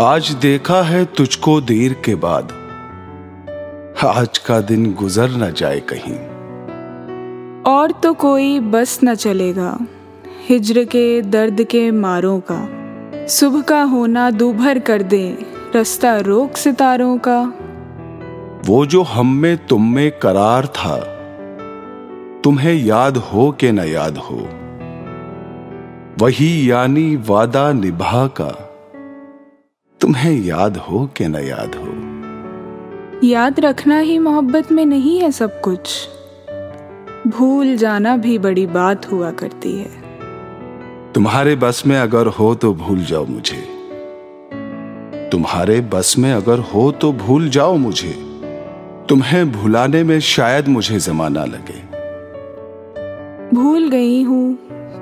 आज देखा है तुझको देर के बाद। आज का दिन गुजर न जाए कहीं। और तो कोई बस न चलेगा हिजर के दर्द के मारों का। सुबह का होना दूभर कर दे रास्ता रोक सितारों का। वो जो हम में तुम में करार था तुम्हें याद हो के न याद हो। वही यानी वादा निभा का। तुम्हें याद हो के न याद हो? याद रखना ही मोहब्बत में नहीं है सब कुछ। भूल जाना भी बड़ी बात हुआ करती है। तुम्हारे बस में अगर हो तो भूल जाओ मुझे। तुम्हारे बस में अगर हो तो भूल जाओ मुझे। तुम्हें भुलाने में शायद मुझे जमाना लगे। भूल गई हूँ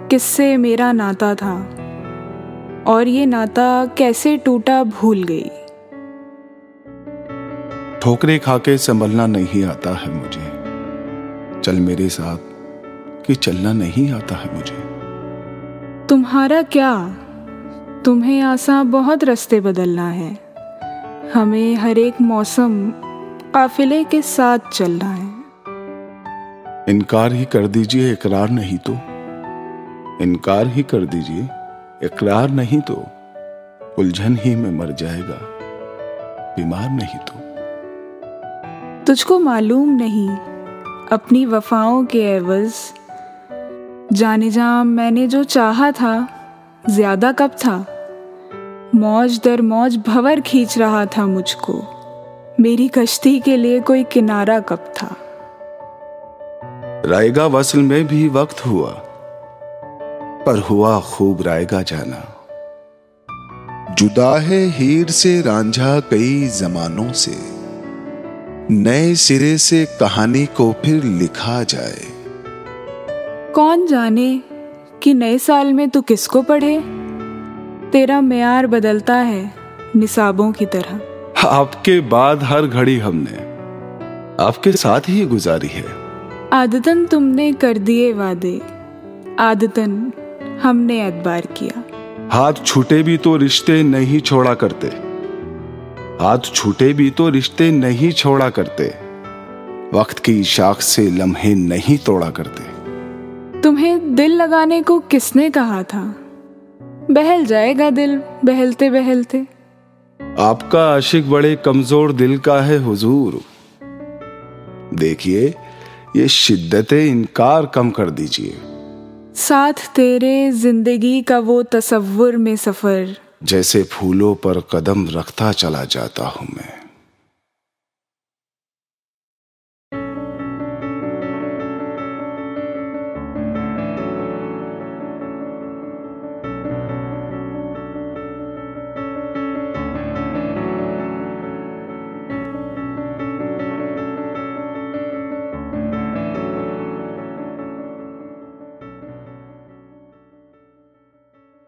किससे मेरा नाता था। और ये नाता कैसे टूटा भूल गई। ठोकरे खाके संभलना नहीं आता है मुझे। चल मेरे साथ कि चलना नहीं आता है मुझे। तुम्हारा क्या? तुम्हें आसा बहुत रास्ते बदलना है। हमें हर एक मौसम काफिले के साथ चलना है। इनकार ही कर दीजिए इकरार नहीं तो। इनकार ही कर दीजिए। इकरार नहीं तो उलझन ही में मर जाएगा बीमार नहीं तो। तुझको मालूम नहीं अपनी वफाओं के एवज। जाने जा मैंने जो चाहा था ज़्यादा कब था? मौज दर मौज भवर खींच रहा था मुझको। मेरी कश्ती के लिए कोई किनारा कब था? रायगा वसल में भी वक्त हुआ। पर हुआ खूब रायगा जाना। जुदा है हीर से रांझा कई जमानों से। नए सिरे से कहानी को फिर लिखा जाए। कौन जाने कि नए साल में तू किसको पढ़े? तेरा म्यार बदलता है निसाबों की तरह। आपके बाद हर घड़ी हमने आपके साथ ही गुजारी है। आदतन तुमने कर दिए वादे आदतन हमने एतबार किया। हाथ छूटे भी तो रिश्ते नहीं छोड़ा करते। हाथ छूटे भी तो रिश्ते नहीं छोड़ा करते। वक्त की शाख से लम्हे नहीं तोड़ा करते। तुम्हें दिल लगाने को किसने कहा था? बहल जाएगा दिल बहलते बहलते। आपका आशिक बड़े कमज़ोर दिल का है हुजूर। देखिए ये शिद्दत इनकार कम कर दीजिए। साथ तेरे ज़िंदगी का वो तस्वुर में सफ़र। जैसे फूलों पर कदम रखता चला जाता हूँ मैं।